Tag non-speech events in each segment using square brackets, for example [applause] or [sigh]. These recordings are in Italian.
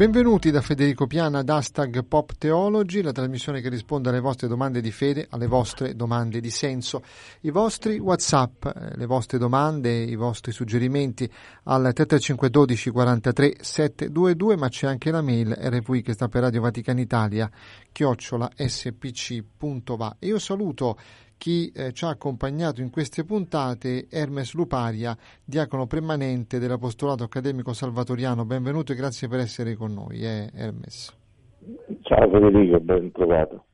Benvenuti da Federico Piana ad Hashtag Pop Theology, la trasmissione che risponde alle vostre domande di fede, alle vostre domande di senso. I vostri WhatsApp, eh, le vostre domande, i vostri suggerimenti al 3512 43 722, ma c'è anche la mail rvi che sta per Radio Vaticana Italia, chiocciola spc.va. Io saluto chi eh, ci ha accompagnato in queste puntate, Hermes Luparia, diacono permanente dell'Apostolato Accademico Salvatoriano. Benvenuto e grazie per essere con noi, eh, Hermes. Ciao Federico, ben trovato.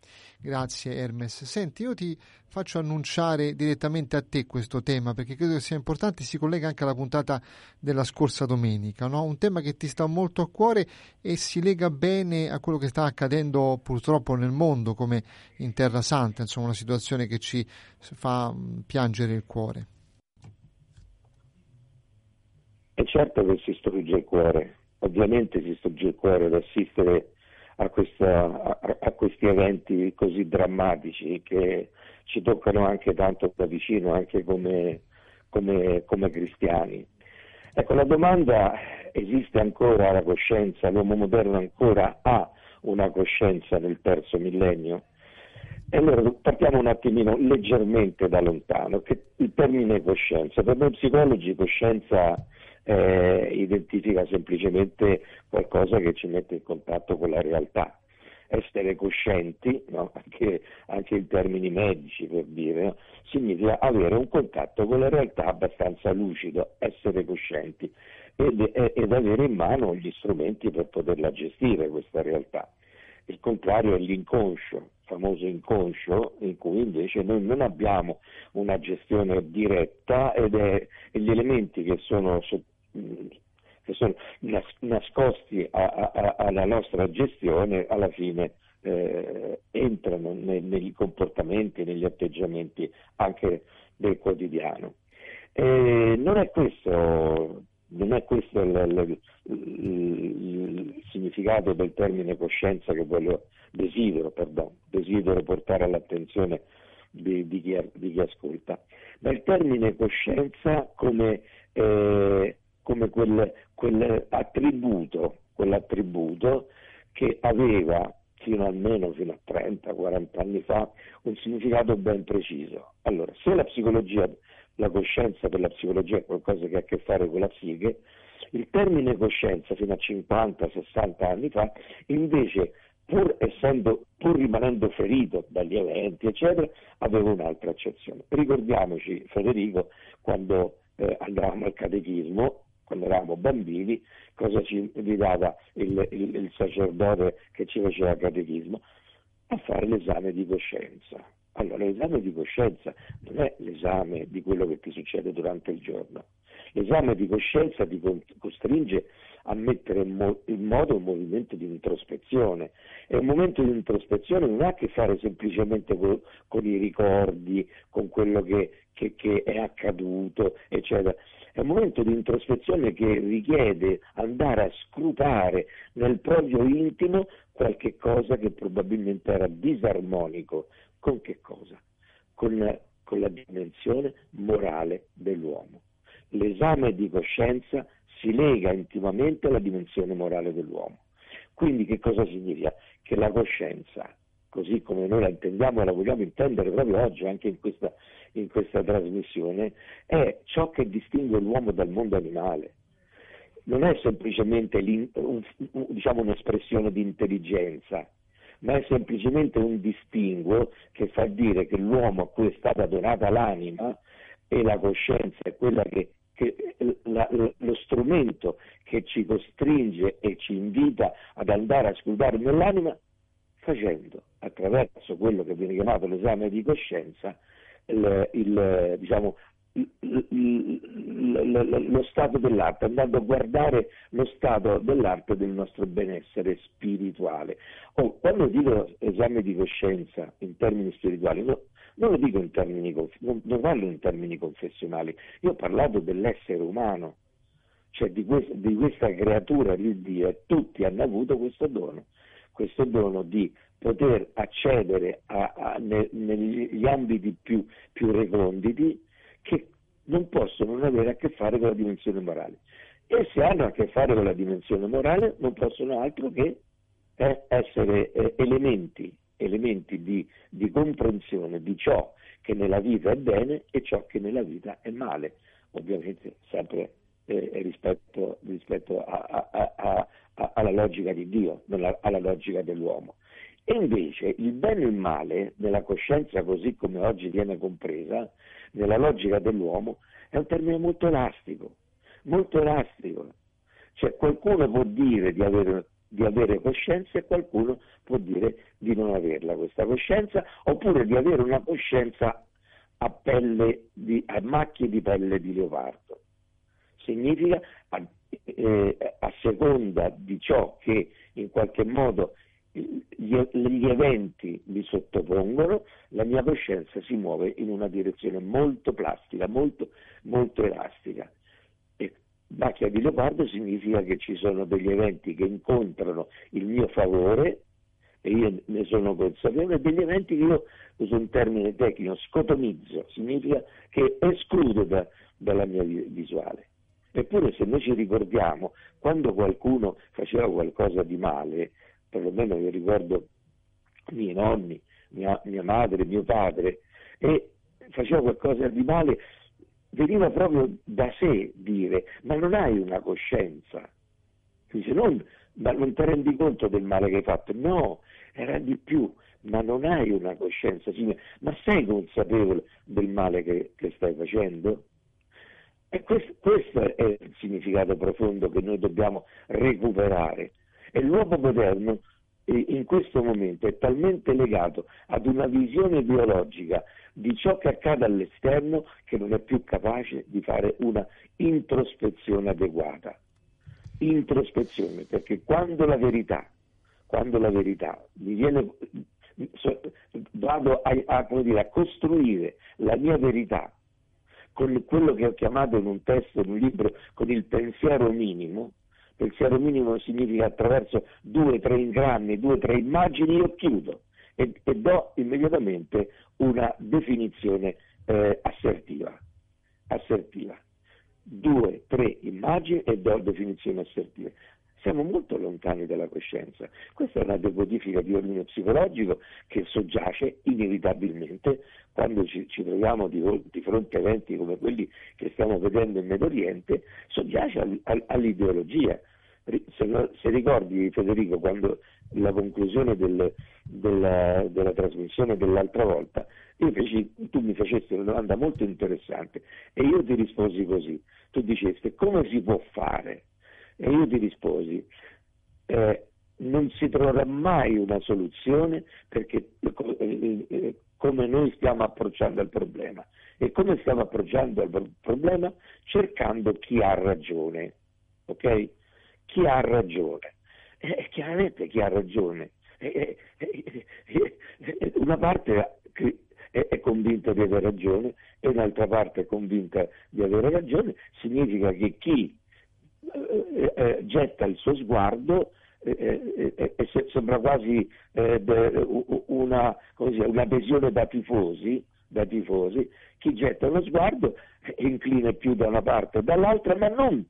Grazie Hermes. Senti, io ti faccio annunciare direttamente a te questo tema perché credo che sia importante, si collega anche alla puntata della scorsa domenica, no? un tema che ti sta molto a cuore e si lega bene a quello che sta accadendo purtroppo nel mondo come in Terra Santa, insomma una situazione che ci fa mm, piangere il cuore. È certo che si strugge il cuore, ovviamente si strugge il cuore ad assistere a, questa, a, a, questi eventi così drammatici che ci toccano anche tanto da vicino, anche come, come, come cristiani. Ecco, la domanda esiste ancora la coscienza, l'uomo moderno ancora ha una coscienza nel terzo millennio? E allora partiamo un attimino leggermente da lontano, che il termine coscienza, per noi psicologi coscienza eh, identifica semplicemente qualcosa che ci mette in contatto con la realtà. Essere coscienti, no? [laughs] anche, anche, in termini medici per dire, no? significa avere un contatto con la realtà abbastanza lucido, essere coscienti ed, ed avere in mano gli strumenti per poterla gestire questa realtà. Il contrario è l'inconscio, famoso inconscio, in cui invece noi non abbiamo una gestione diretta ed è, gli elementi che sono sotto che sono nascosti a, a, alla nostra gestione, alla fine eh, entrano nei, negli comportamenti, negli atteggiamenti anche del quotidiano. E non è questo, non è questo il, il, il, significato del termine coscienza che voglio, desidero, pardon, desidero portare all'attenzione di, di, chi, di, chi, ascolta. Ma il termine coscienza come eh, come quel, quell'attributo, quell'attributo che aveva fino almeno fino a 30-40 anni fa un significato ben preciso. Allora, se la psicologia, la coscienza per la psicologia è qualcosa che ha a che fare con la psiche, il termine coscienza fino a 50-60 anni fa invece pur, essendo, pur rimanendo ferito dagli eventi, eccetera, aveva un'altra accezione. Ricordiamoci, Federico, quando eh, andavamo al catechismo, quando eravamo bambini, cosa ci dava il, il, il sacerdote che ci faceva catechismo? A fare l'esame di coscienza. Allora, l'esame di coscienza non è l'esame di quello che ti succede durante il giorno. L'esame di coscienza ti costringe a mettere in, mo- in, modo un movimento di introspezione e un momento di introspezione non ha a che fare semplicemente con, con i ricordi, con quello che, che, che è accaduto, eccetera è un momento di introspezione che richiede andare a scrutare nel proprio intimo qualche cosa che probabilmente era disarmonico. Con che cosa? Con, con la dimensione morale dell'uomo. L'esame di coscienza si lega intimamente alla dimensione morale dell'uomo. Quindi che cosa significa? Che la coscienza, così come noi la intendiamo e la vogliamo intendere proprio oggi anche in questa in questa trasmissione è ciò che distingue l'uomo dal mondo animale. Non è semplicemente un, diciamo, un'espressione di intelligenza, ma è semplicemente un distinguo che fa dire che l'uomo a cui è stata donata l'anima e la coscienza è quella che, che la, lo strumento che ci costringe e ci invita ad andare a scrutare nell'anima facendo attraverso quello che viene chiamato l'esame di coscienza il, il, diciamo, lo stato dell'arte, andando a guardare lo stato dell'arte del nostro benessere spirituale. Oh, quando dico esame di coscienza in termini spirituali, no, non lo dico in termini, non, non parlo in termini confessionali, io ho parlato dell'essere umano, cioè di, quest, di questa creatura di Dio e tutti hanno avuto questo dono, questo dono di poter accedere a, a, ne, negli ambiti più, più reconditi che non possono non avere a che fare con la dimensione morale. E se hanno a che fare con la dimensione morale non possono altro che eh, essere eh, elementi, elementi di, di, comprensione di ciò che nella vita è bene e ciò che nella vita è male, ovviamente sempre eh, rispetto, rispetto a, a, a, alla logica di Dio, non alla logica dell'uomo. E invece il bene e il male, nella coscienza così come oggi viene compresa, nella logica dell'uomo, è un termine molto elastico, molto elastico. Cioè qualcuno può dire di avere, di avere coscienza e qualcuno può dire di non averla questa coscienza, oppure di avere una coscienza a, di, a macchie di pelle di leopardo. Significa a, eh, a seconda di ciò che in qualche modo gli, gli, eventi mi sottopongono, la mia coscienza si muove in una direzione molto plastica, molto, molto elastica. E macchia di leopardo significa che ci sono degli eventi che incontrano il mio favore e io ne sono consapevole, e degli eventi che io uso un termine tecnico, scotomizzo, significa che escludo da, dalla mia visuale. Eppure se noi ci ricordiamo, quando qualcuno faceva qualcosa di male, perlomeno io ricordo i miei nonni, mia, mia madre, mio padre, e faceva qualcosa di male, veniva proprio da sé dire, ma non hai una coscienza. Dice, non, ma non ti rendi conto del male che hai fatto? No, era di più, ma non hai una coscienza, ma sei consapevole del male che, che stai facendo? E questo, questo, è il significato profondo che noi dobbiamo recuperare. E l'uomo moderno in questo momento è talmente legato ad una visione ideologica di ciò che accade all'esterno che non è più capace di fare una introspezione adeguata. Introspezione, perché quando la verità, quando la verità mi viene, vado a, a, dire, a costruire la mia verità con quello che ho chiamato in un testo, in un libro, con il pensiero minimo, pensiero minimo significa attraverso due o tre ingrammi, due o tre immagini, io chiudo e, e do immediatamente una definizione eh, assertiva. assertiva. Due, tre immagini e do definizione assertiva. Siamo molto lontani dalla coscienza. Questa è una decodifica di ordine psicologico che soggiace inevitabilmente quando ci, ci troviamo di, di, fronte a eventi come quelli che stiamo vedendo in Medio Oriente, soggiace all, all, all'ideologia. Se, se, ricordi Federico, quando la conclusione del, della, della, trasmissione dell'altra volta, feci, tu mi facesti una domanda molto interessante e io ti risposi così. Tu dicesti come si può fare? E io ti risposi, eh, non si troverà mai una soluzione perché eh, eh, come noi stiamo approcciando il problema. E come stiamo approcciando il problema? Cercando chi ha ragione. Ok? Chi ha ragione. E chiaramente chi ha ragione. E, e, una parte è convinta di avere ragione e un'altra parte è convinta di avere ragione, significa che chi eh, eh, getta il suo sguardo eh, eh, eh sembra quasi una, un'adesione da tifosi, da tifosi, chi getta lo sguardo inclina più da una parte o dall'altra, ma non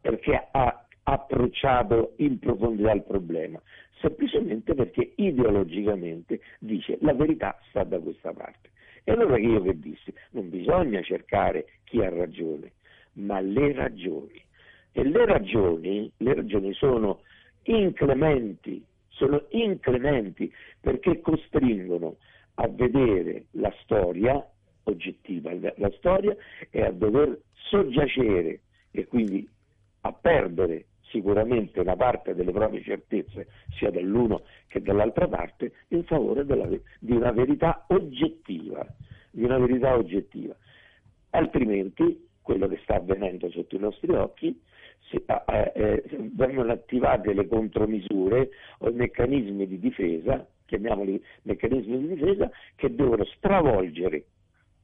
perché ha approcciato in profondità il problema, semplicemente perché ideologicamente dice la verità sta da questa parte. E allora io che dissi? Non bisogna cercare chi ha ragione, ma le ragioni. E le ragioni, le ragioni sono inclementi, sono inclementi perché costringono a vedere la storia oggettiva, la storia e a dover soggiacere e quindi a perdere sicuramente una parte delle proprie certezze, sia dall'uno che dall'altra parte, in favore della, di una verità oggettiva, di una verità oggettiva. Altrimenti, quello che sta avvenendo sotto i nostri occhi, si, eh, eh, vengono attivate le contromisure o i meccanismi di difesa chiamiamoli meccanismi di difesa, che devono stravolgere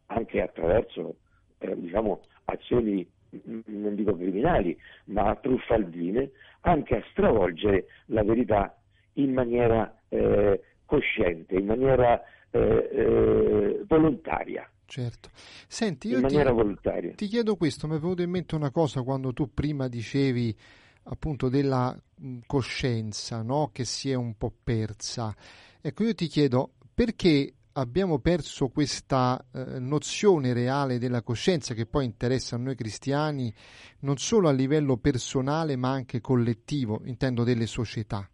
anche attraverso eh, diciamo, azioni non dico criminali, ma truffaldine, anche a stravolgere la verità in maniera eh, cosciente, in maniera eh, volontaria. Certo. Senti, io in maniera ti, volontaria. ti chiedo questo, mi è venuto in mente una cosa quando tu prima dicevi appunto della coscienza no? che si è un po' persa. Ecco, io ti chiedo perché abbiamo perso questa eh, nozione reale della coscienza che poi interessa a noi cristiani non solo a livello personale ma anche collettivo, intendo delle società.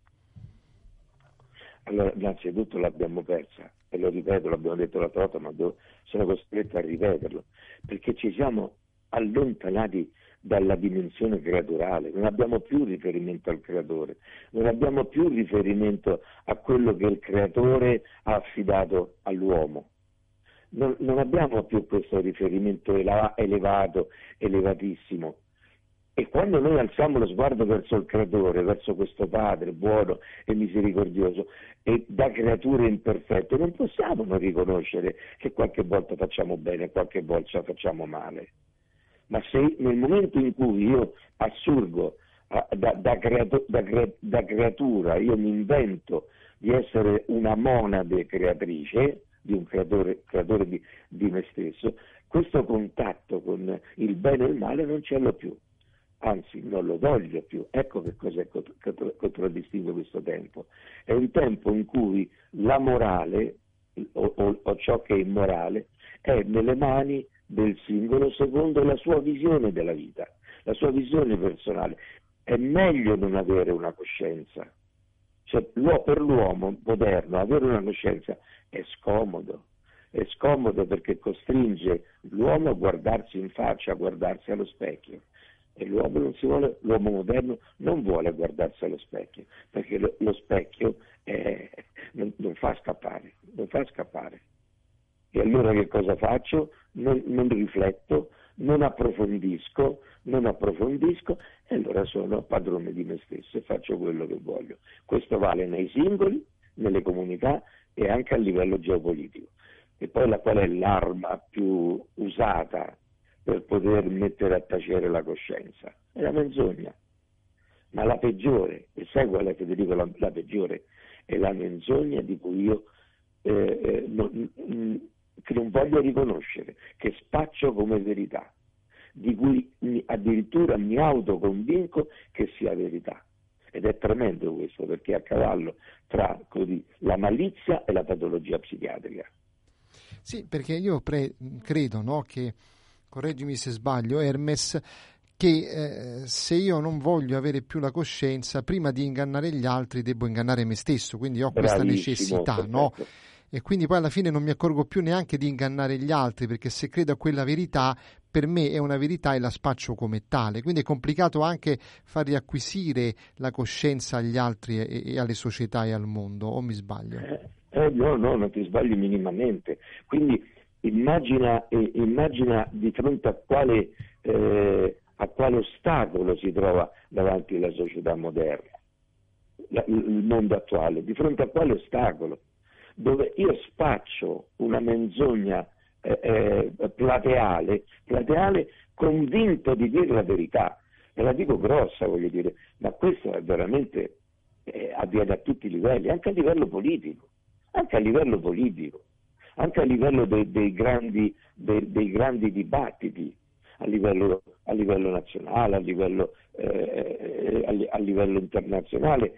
Allora, innanzitutto l'abbiamo persa, e lo ripeto, l'abbiamo detto l'altra volta, ma sono costretto a ripeterlo, perché ci siamo allontanati dalla dimensione creaturale, non abbiamo più riferimento al creatore, non abbiamo più riferimento a quello che il creatore ha affidato all'uomo. Non, non abbiamo più questo riferimento elevato, elevatissimo. E quando noi alziamo lo sguardo verso il creatore, verso questo Padre buono e misericordioso, e da creature imperfette, non possiamo non riconoscere che qualche volta facciamo bene e qualche volta facciamo male. Ma se nel momento in cui io assurgo da, da, creato, da, da, creatura, io mi invento di essere una monade creatrice, di un creatore, creatore di, di, me stesso, questo contatto con il bene e il male non ce l'ho più, anzi non lo voglio più. Ecco che cosa contraddistingue questo tempo. È un tempo in cui la morale o, o, o ciò che è immorale è nelle mani del singolo secondo la sua visione della vita, la sua visione personale. È meglio non avere una coscienza. Cioè, per l'uomo moderno avere una coscienza è scomodo, è scomodo perché costringe l'uomo a guardarsi in faccia, a guardarsi allo specchio. E l'uomo, vuole, l'uomo moderno non vuole guardarsi allo specchio, perché lo, lo specchio è, non, non, fa scappare, non fa scappare. E allora che cosa faccio? Non, non rifletto, non approfondisco, non approfondisco e allora sono padrone di me stesso e faccio quello che voglio. Questo vale nei singoli, nelle comunità e anche a livello geopolitico. E poi la, qual è l'arma più usata per poter mettere a tacere la coscienza? È la menzogna. Ma la peggiore, e sai qual è dico la, la peggiore? È la menzogna di cui io eh, eh, non, che non voglio riconoscere, che spaccio come verità, di cui addirittura mi autoconvinco che sia verità. Ed è tremendo questo perché è a cavallo tra così, la malizia e la patologia psichiatrica. Sì, perché io pre- credo no, che, correggimi se sbaglio, Hermes, che eh, se io non voglio avere più la coscienza, prima di ingannare gli altri devo ingannare me stesso, quindi ho questa necessità, no? e quindi poi alla fine non mi accorgo più neanche di ingannare gli altri perché se credo a quella verità per me è una verità e la spaccio come tale quindi è complicato anche far riacquisire la coscienza agli altri e, e alle società e al mondo o mi sbaglio? Eh, eh, no, no, non ti sbagli minimamente quindi immagina, eh, immagina di fronte a quale, eh, a quale ostacolo si trova davanti la società moderna il mondo attuale, di fronte a quale ostacolo? dove io spaccio una menzogna eh, eh, plateale, plateale convinto di dire la verità, e la dico grossa voglio dire, ma questo è veramente eh, avviene a tutti i livelli, anche a livello politico, anche a livello politico, anche a livello dei, dei, grandi, dei, dei grandi, dibattiti, a livello, a livello nazionale, a livello, eh, a, livello internazionale.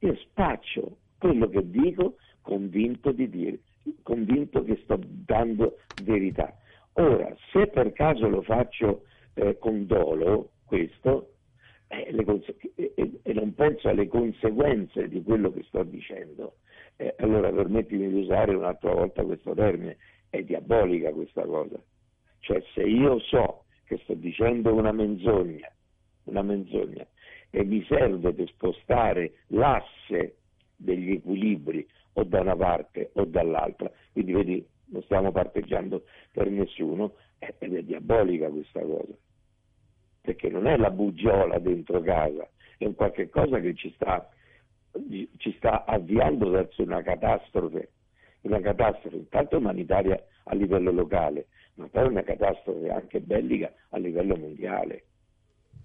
Io spaccio quello che dico convinto di dire, convinto che sto dando verità. Ora, se per caso lo faccio eh, con dolo, questo, eh, conse- e, e, non penso alle conseguenze di quello che sto dicendo, eh, allora permettimi di usare un'altra volta questo termine, è diabolica questa cosa. Cioè se io so che sto dicendo una menzogna, una menzogna, e mi serve per spostare l'asse degli equilibri o da una parte o dall'altra, quindi vedi non stiamo parteggiando per nessuno ed è diabolica questa cosa, perché non è la buggiola dentro casa, è un qualche cosa che ci sta ci sta avviando verso una catastrofe, una catastrofe intanto umanitaria a livello locale, ma poi una catastrofe anche bellica a livello mondiale.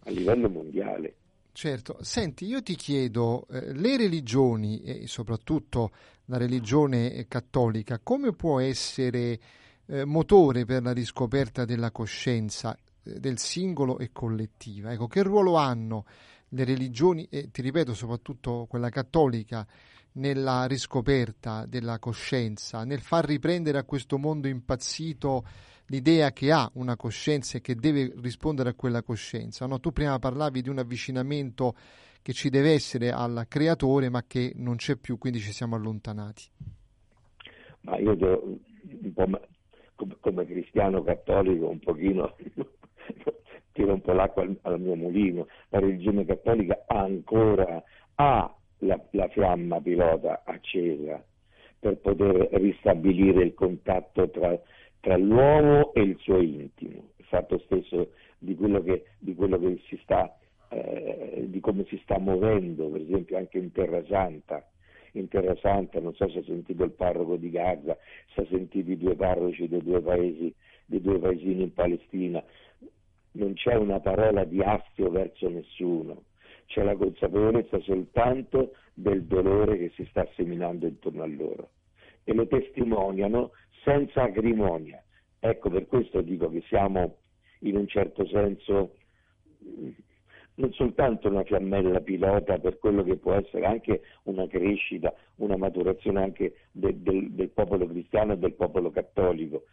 A livello mondiale. Certo, senti, io ti chiedo, eh, le religioni e soprattutto la religione cattolica, come può essere eh, motore per la riscoperta della coscienza eh, del singolo e collettiva? Ecco, che ruolo hanno le religioni, e ti ripeto soprattutto quella cattolica, nella riscoperta della coscienza, nel far riprendere a questo mondo impazzito l'idea che ha una coscienza e che deve rispondere a quella coscienza. No? Tu prima parlavi di un avvicinamento che ci deve essere al creatore ma che non c'è più, quindi ci siamo allontanati. Ma io do, un po' come, come cristiano cattolico un pochino tiro un po' l'acqua al, al, mio mulino, la religione cattolica ancora ha la, la fiamma pilota accesa per poter ristabilire il contatto tra tra l'uomo e il suo intimo, il fatto stesso di quello che, di quello che si sta, eh, di come si sta muovendo, per esempio anche in Terra Santa. In Terra Santa, non so se ha sentito il parroco di Gaza, se ha sentito i due parroci dei due paesi, dei due paesini in Palestina, non c'è una parola di astio verso nessuno, c'è la consapevolezza soltanto del dolore che si sta seminando intorno a loro e lo testimoniano senza acrimonia. Ecco, per questo dico che siamo in un certo senso non soltanto una fiammella pilota per quello che può essere anche una crescita, una maturazione anche de, del, del popolo cristiano e del popolo cattolico,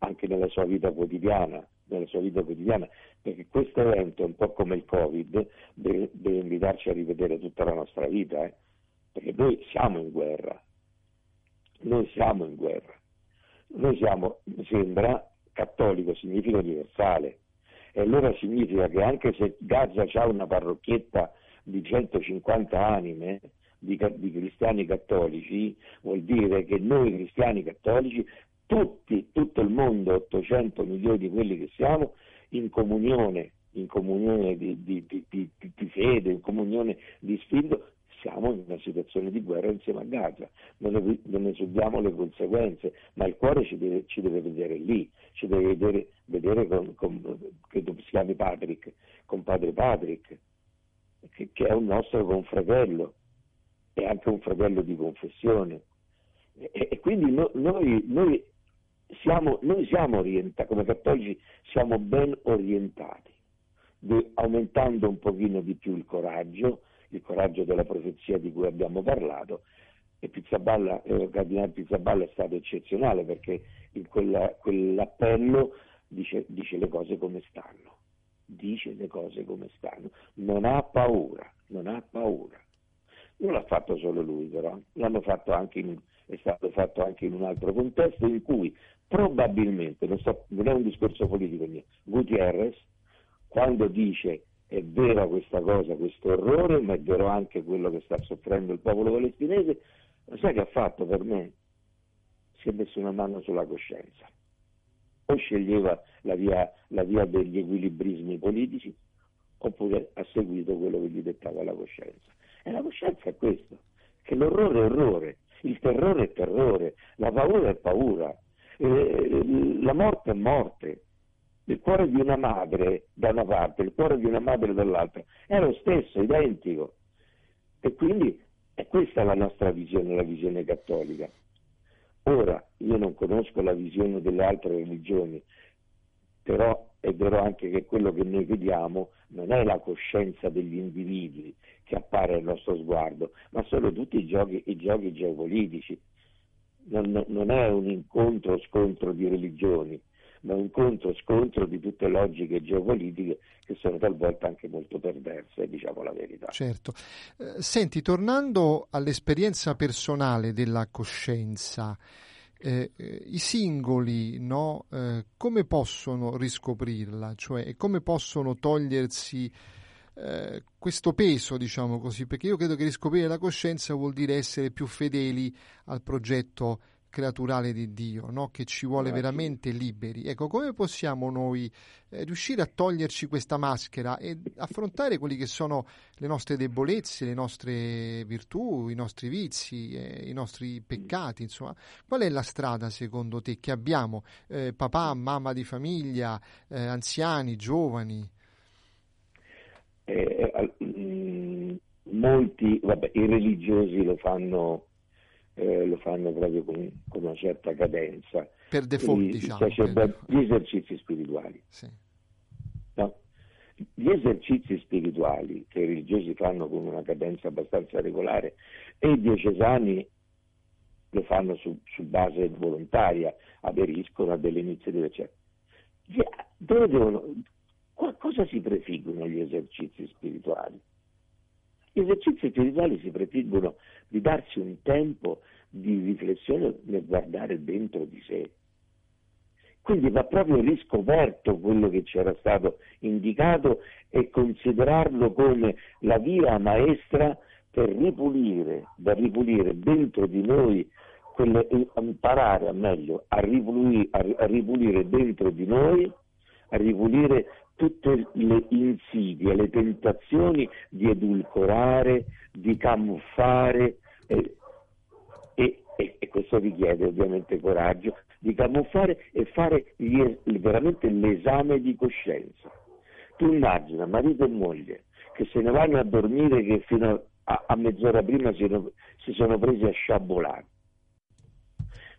anche nella sua vita quotidiana, nella sua vita quotidiana, perché questo evento, un po' come il Covid, deve, deve invitarci a rivedere tutta la nostra vita, eh? perché noi siamo in guerra, noi siamo in guerra. Noi siamo, mi sembra, cattolico, significa universale. E allora significa che anche se Gaza ha una parrocchietta di 150 anime di, di cristiani cattolici, vuol dire che noi cristiani cattolici, tutti, tutto il mondo, 800 milioni di quelli che siamo, in comunione, in comunione di, di, di, di fede, in comunione di spirito, siamo in una situazione di guerra insieme a Gaza, non ne, non ne subiamo le conseguenze, ma il cuore ci deve, ci deve vedere lì, ci deve vedere, vedere con, con, credo si chiami Patrick, con padre Patrick, che, che è un nostro confratello, è anche un fratello di confessione. E, e quindi no, noi, noi, siamo, noi siamo orientati, come cattolici siamo ben orientati, aumentando un pochino di più il coraggio, il coraggio della profezia di cui abbiamo parlato e Pizzaballa, eh, Cardinale Pizzaballa è stato eccezionale perché in quella, quell'appello dice, dice le cose come stanno, dice le cose come stanno, non ha paura, non ha paura. Non l'ha fatto solo lui però, l'hanno fatto anche in, è stato fatto anche in un altro contesto in cui probabilmente, non, so, non è un discorso politico mio, Gutierrez quando dice è vera questa cosa, questo orrore, ma è vero anche quello che sta soffrendo il popolo palestinese. Ma sai che ha fatto per me? Si è messo una mano sulla coscienza. O sceglieva la via, la via degli equilibrismi politici, oppure ha seguito quello che gli dettava la coscienza. E la coscienza è questo, che l'orrore è orrore, il terrore è terrore, la paura è paura, eh, la morte è morte, il cuore di una madre da una parte, il cuore di una madre dall'altra, è lo stesso, identico. E quindi è questa la nostra visione, la visione cattolica. Ora, io non conosco la visione delle altre religioni, però è vero anche che quello che noi vediamo non è la coscienza degli individui che appare al nostro sguardo, ma sono tutti i giochi, i giochi geopolitici. Non, non è un incontro-scontro di religioni, ma un incontro-scontro di tutte logiche geopolitiche che sono talvolta anche molto perverse, diciamo la verità. Certo. Eh, senti, tornando all'esperienza personale della coscienza, eh, eh, i singoli no, eh, come possono riscoprirla, cioè come possono togliersi eh, questo peso, diciamo così, perché io credo che riscoprire la coscienza vuol dire essere più fedeli al progetto creaturale di Dio, no? che ci vuole veramente liberi. Ecco, come possiamo noi eh, riuscire a toglierci questa maschera e affrontare quelli che sono le nostre debolezze, le nostre virtù, i nostri vizi, eh, i nostri peccati, insomma. Qual è la strada secondo te che abbiamo, eh, papà, mamma di famiglia, eh, anziani, giovani? Eh, molti, vabbè, i religiosi lo fanno eh, lo fanno proprio con, con, una certa cadenza. Per default, I, diciamo. Per... Gli esercizi spirituali. Sì. No? Gli esercizi spirituali che i religiosi fanno con una cadenza abbastanza regolare e i diocesani lo fanno su, su base volontaria, aderiscono a delle iniziative, eccetera. Dove devono, cosa si prefiggono gli esercizi spirituali? Gli esercizi spirituali si prefiggono di darsi un tempo di riflessione nel guardare dentro di sé. Quindi va proprio riscoperto quello che c'era stato indicato e considerarlo come la via maestra per ripulire, da ripulire dentro di noi, quelle, imparare a meglio a ripulire, a ripulire dentro di noi, a ripulire tutte le insidie, le tentazioni di edulcorare, di camuffare, eh, e, e, e, questo richiede ovviamente coraggio, di camuffare e fare gli, veramente l'esame di coscienza. Tu immagina marito e moglie che se ne vanno a dormire che fino a, a mezz'ora prima si, si, sono presi a sciabolare.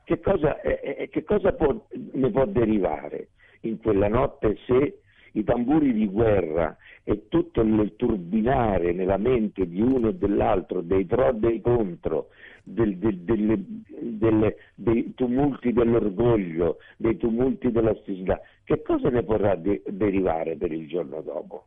Che cosa, eh, che cosa può, ne può derivare in quella notte se i tamburi di guerra e tutto il turbinare nella mente di uno e dell'altro, dei pro e dei contro, del, del, delle, delle, dei tumulti dell'orgoglio, dei tumulti della stesità, che cosa ne potrà de- derivare per il giorno dopo?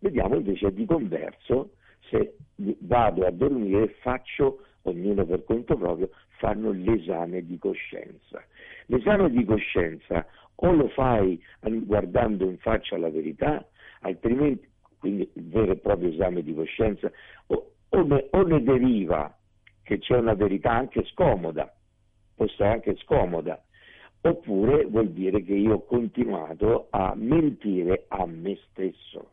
Vediamo invece di converso se vado a dormire e faccio, ognuno per conto proprio, fanno l'esame di coscienza. L'esame di coscienza o lo fai guardando in faccia la verità, altrimenti, quindi il vero e proprio esame di coscienza, o, o, ne, o ne deriva che c'è una verità anche scomoda, può essere anche scomoda, oppure vuol dire che io ho continuato a mentire a me stesso.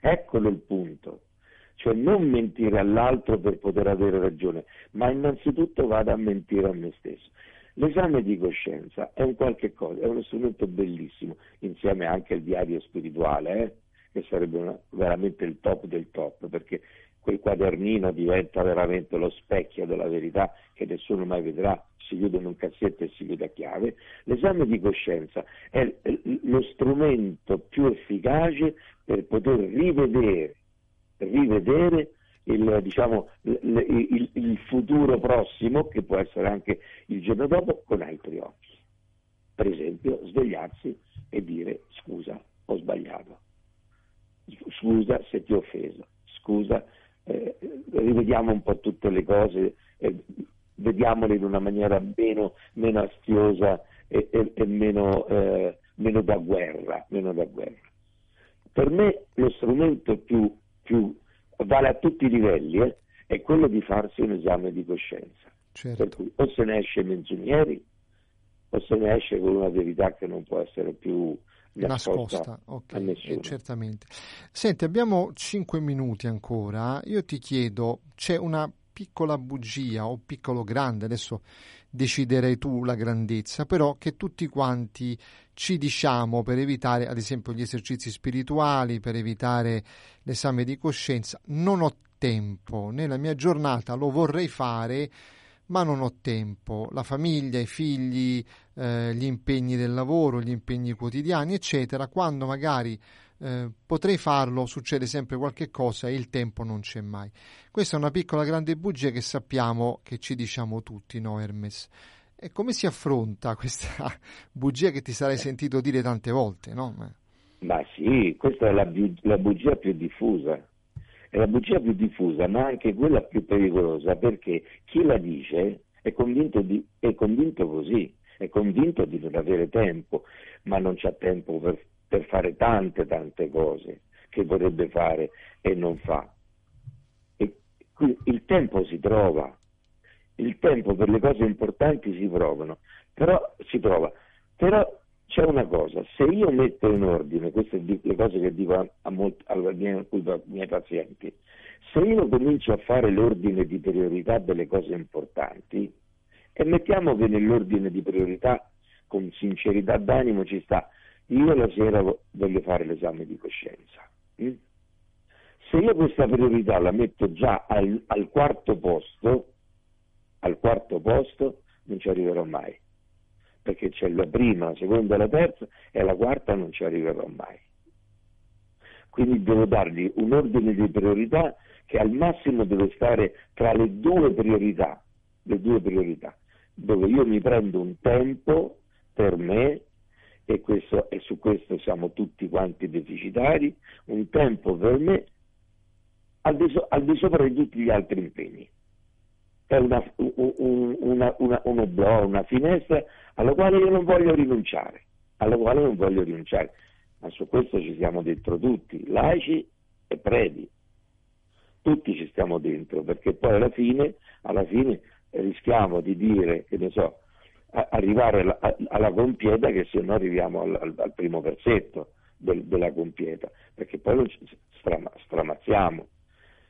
Eccolo il punto. Cioè non mentire all'altro per poter avere ragione, ma innanzitutto vado a mentire a me stesso. L'esame di coscienza è un qualche cosa, è uno strumento bellissimo, insieme anche al diario spirituale, eh, che sarebbe una, veramente il top del top, perché quel quadernino diventa veramente lo specchio della verità che nessuno mai vedrà, si chiude in un cassetto e si chiude a chiave. L'esame di coscienza è lo strumento più efficace per poter rivedere, rivedere il, diciamo, il, il, futuro prossimo, che può essere anche il giorno dopo, con altri occhi. Per esempio, svegliarsi e dire scusa, ho sbagliato, scusa se ti ho offeso, scusa, eh, rivediamo un po' tutte le cose, eh, vediamole in una maniera meno, meno astiosa e, e, e meno, eh, meno, da guerra, meno da guerra. Per me lo strumento più, più vale a tutti i livelli, eh, è quello di farsi un esame di coscienza. Certo. Per cui o se ne esce menzogneri o se ne esce con una verità che non può essere più nascosta, nascosta. Okay. Eh, certamente. Senti, abbiamo cinque minuti ancora. Io ti chiedo, c'è una piccola bugia o piccolo grande, adesso deciderei tu la grandezza, però che tutti quanti ci diciamo per evitare ad esempio gli esercizi spirituali, per evitare l'esame di coscienza, non ho tempo, nella mia giornata lo vorrei fare, ma non ho tempo, la famiglia, i figli, eh, gli impegni del lavoro, gli impegni quotidiani, eccetera, quando magari eh, potrei farlo, succede sempre qualche cosa e il tempo non c'è mai. Questa è una piccola grande bugia che sappiamo che ci diciamo tutti, no Hermes? E come si affronta questa [laughs] bugia che ti sarei sentito dire tante volte, no? Ma sì, questa è la, la bugia più diffusa. È la bugia più diffusa, ma anche quella più pericolosa, perché chi la dice è convinto, di, è convinto così, è convinto di non avere tempo, ma non c'ha tempo per per fare tante tante cose che vorrebbe fare e non fa. E il tempo si trova, il tempo per le cose importanti si provano, però si trova. Però c'è una cosa, se io metto in ordine, queste sono le cose che dico a, a, molti, ai miei, miei pazienti, se io comincio a fare l'ordine di priorità delle cose importanti, e mettiamo che nell'ordine di priorità, con sincerità d'animo, ci sta, io la sera voglio fare l'esame di coscienza. Hm? Se io questa priorità la metto già al, al quarto posto, al quarto posto non ci arriverò mai perché c'è la prima, la seconda, la terza e la quarta non ci arriverò mai. Quindi devo dargli un ordine di priorità che al massimo deve stare tra le due priorità, le due priorità, dove io mi prendo un tempo per me e, questo, e su questo siamo tutti quanti deficitari, un tempo per me al di, so, al di sopra di tutti gli altri impegni è una, una, una, un oblò, una finestra alla quale io non voglio rinunciare, alla quale non voglio rinunciare. Ma su questo ci siamo dentro tutti, laici e preti. Tutti ci stiamo dentro, perché poi alla fine, alla fine rischiamo di dire, che ne so, arrivare alla, alla compieta che se no arriviamo al, al, al primo versetto del, della compieta, perché poi stram, stramazziamo.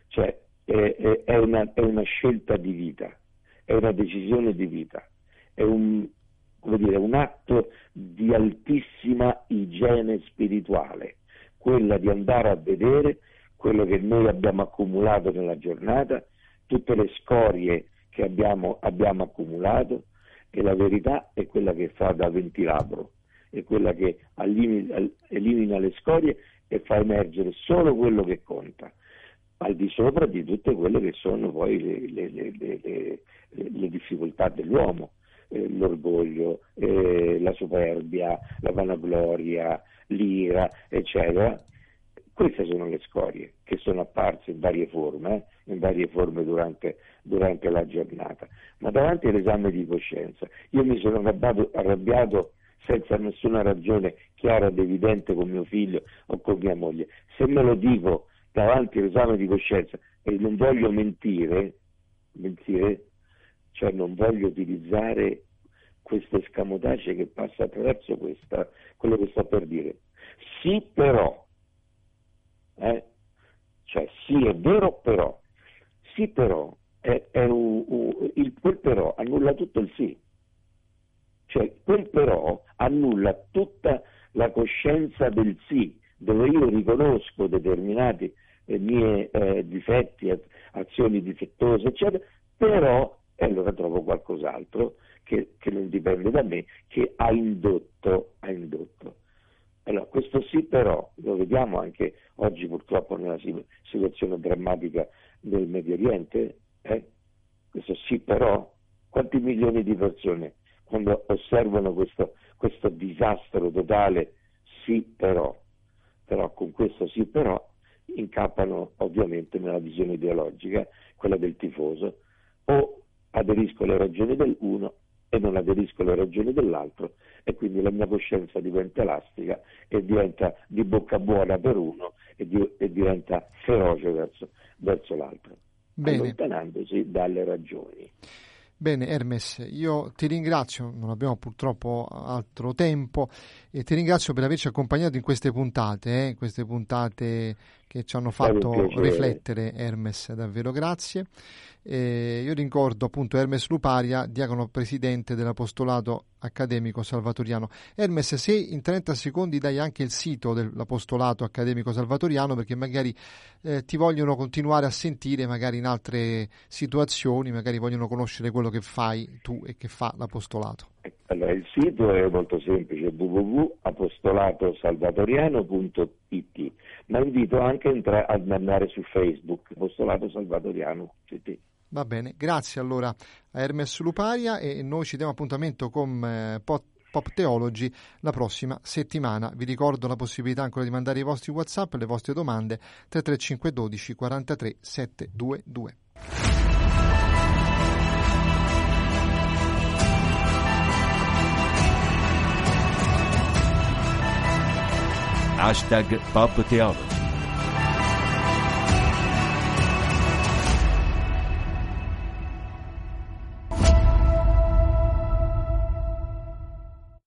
Cioè, è, è, una, è, una, scelta di vita, è una decisione di vita, è un, dire, un atto di altissima igiene spirituale, quella di andare a vedere quello che noi abbiamo accumulato nella giornata, tutte le scorie che abbiamo, abbiamo accumulato e la verità è quella che fa da ventilabro, è quella che elimina le scorie e fa emergere solo quello che conta al di sopra di tutte quelle che sono poi le, le, le, le difficoltà dell'uomo, eh, l'orgoglio, eh, la superbia, la vanagloria, l'ira, eccetera. Queste sono le scorie che sono apparse in varie forme, eh, in varie forme durante, durante, la giornata. Ma davanti all'esame di coscienza, io mi sono arrabbiato, arrabbiato senza nessuna ragione chiara ed evidente con mio figlio o con mia moglie. Se me lo dico davanti all'esame di coscienza e non voglio mentire, mentire, cioè non voglio utilizzare questo escamotage che passa attraverso questa, quello che sto per dire. Sì però, eh? cioè sì è vero però, sì però, è, è un, un, il, quel però annulla tutto il sì, cioè quel però annulla tutta la coscienza del sì, dove io riconosco determinati eh, miei eh, difetti, azioni difettose, eccetera, però, e allora trovo qualcos'altro che, che, non dipende da me, che ha indotto, ha indotto. Allora, questo sì però, lo vediamo anche oggi purtroppo nella situazione drammatica del Medio Oriente, eh? questo sì però, quanti milioni di persone quando osservano questo, questo disastro totale, sì però, però con questo sì però incappano ovviamente nella visione ideologica, quella del tifoso, o aderisco alle ragioni dell'uno e non aderisco alle ragioni dell'altro e quindi la mia coscienza diventa elastica e diventa di bocca buona per uno e, di, e diventa feroce verso, verso l'altro, Bene. allontanandosi dalle ragioni. Bene Hermes, io ti ringrazio, non abbiamo purtroppo altro tempo e ti ringrazio per averci accompagnato in queste puntate, eh, queste puntate che ci hanno fatto riflettere Hermes, davvero grazie. E io ricordo appunto Hermes Luparia, diacono presidente dell'apostolato accademico salvatoriano. Hermes, se in 30 secondi dai anche il sito dell'apostolato accademico salvatoriano, perché magari eh, ti vogliono continuare a sentire, magari in altre situazioni, magari vogliono conoscere quello che fai tu e che fa l'apostolato. Allora, il sito è molto semplice, www.apostolatosalvatoriano.it, ma invito anche ad andare su Facebook, Apostolato Salvatoriano. Va bene, grazie allora a Hermes Luparia e noi ci diamo appuntamento con eh, Pop, Theology la prossima settimana. Vi ricordo la possibilità ancora di mandare i vostri WhatsApp, le vostre domande 33512 43 722. Hashtag Pop Theology.